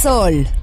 Sol.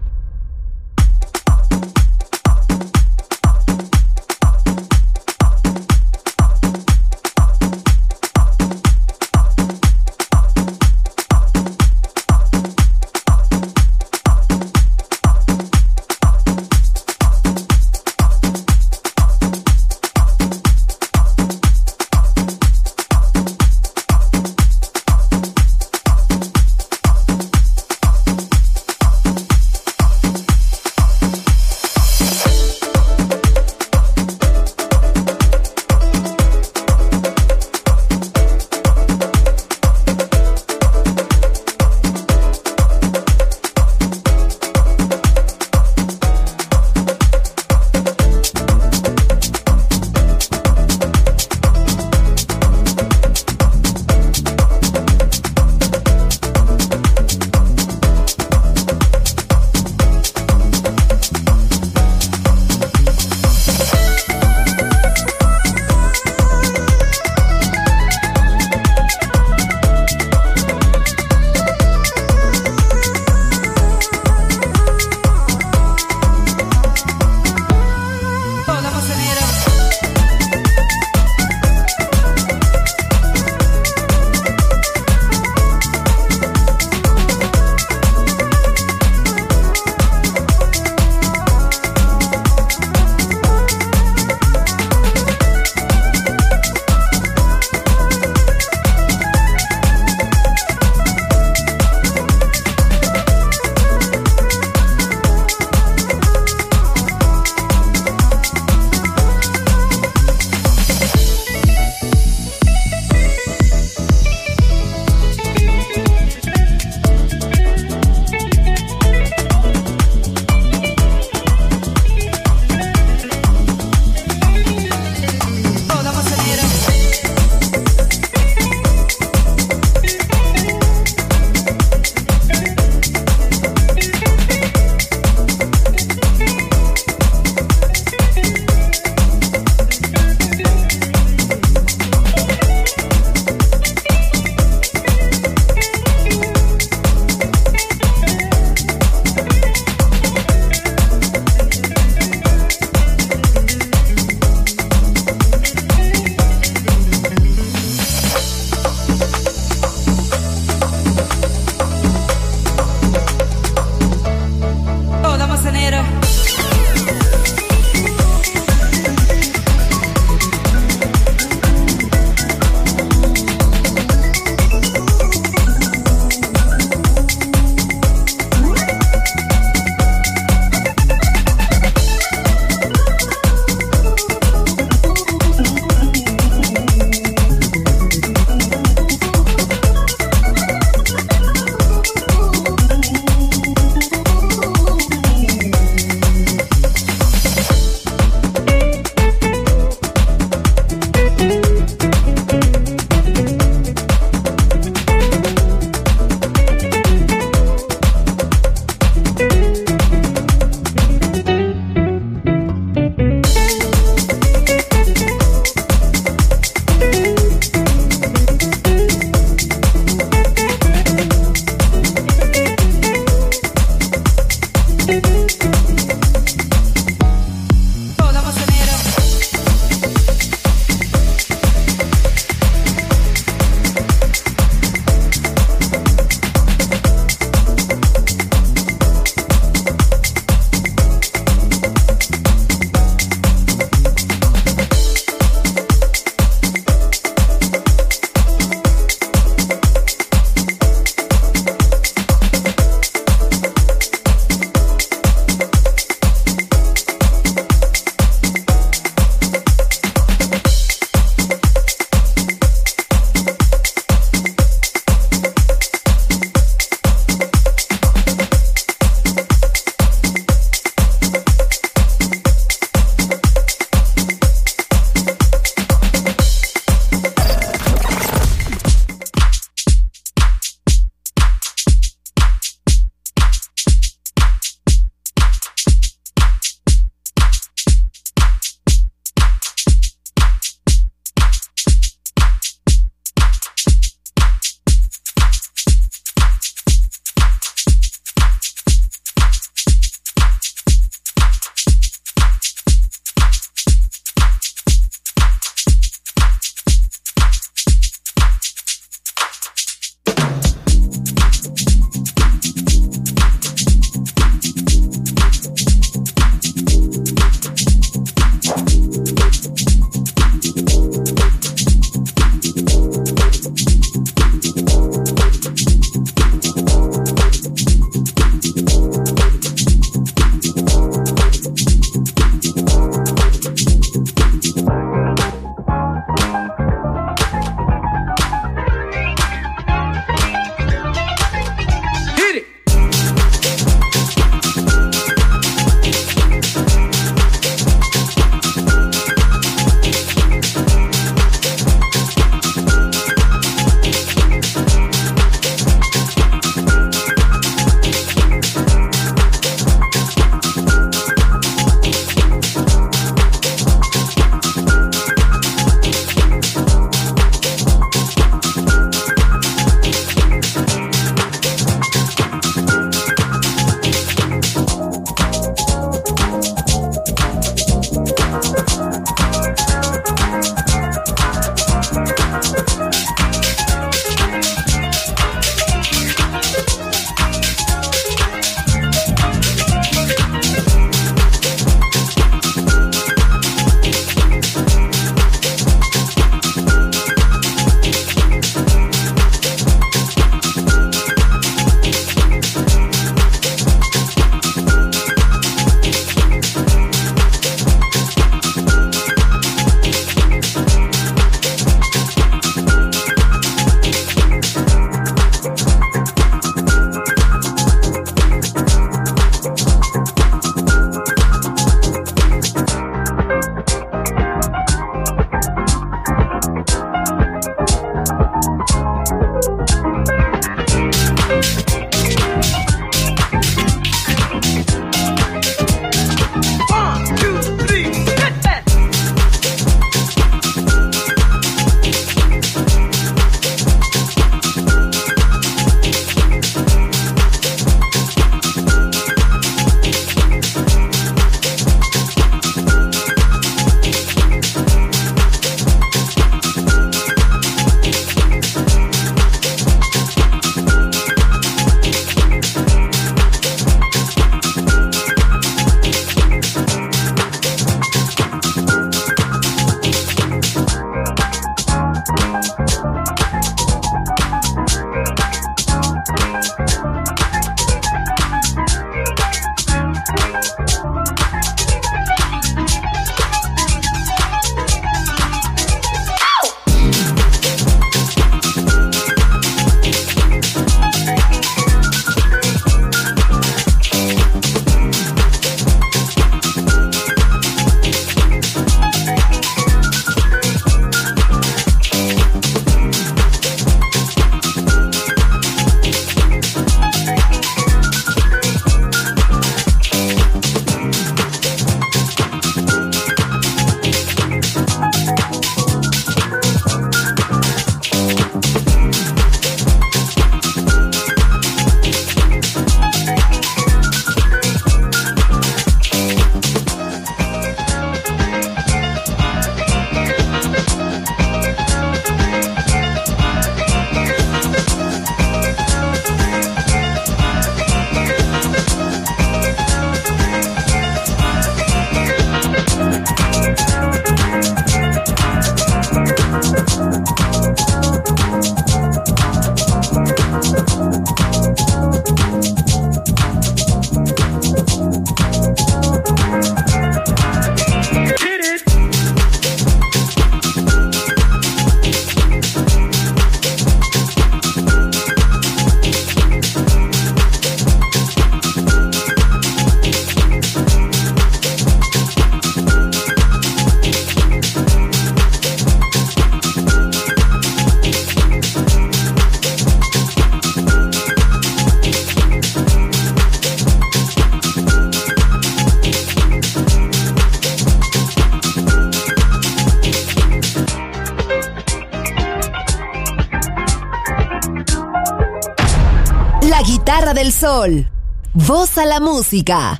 Sol. Voz a la música.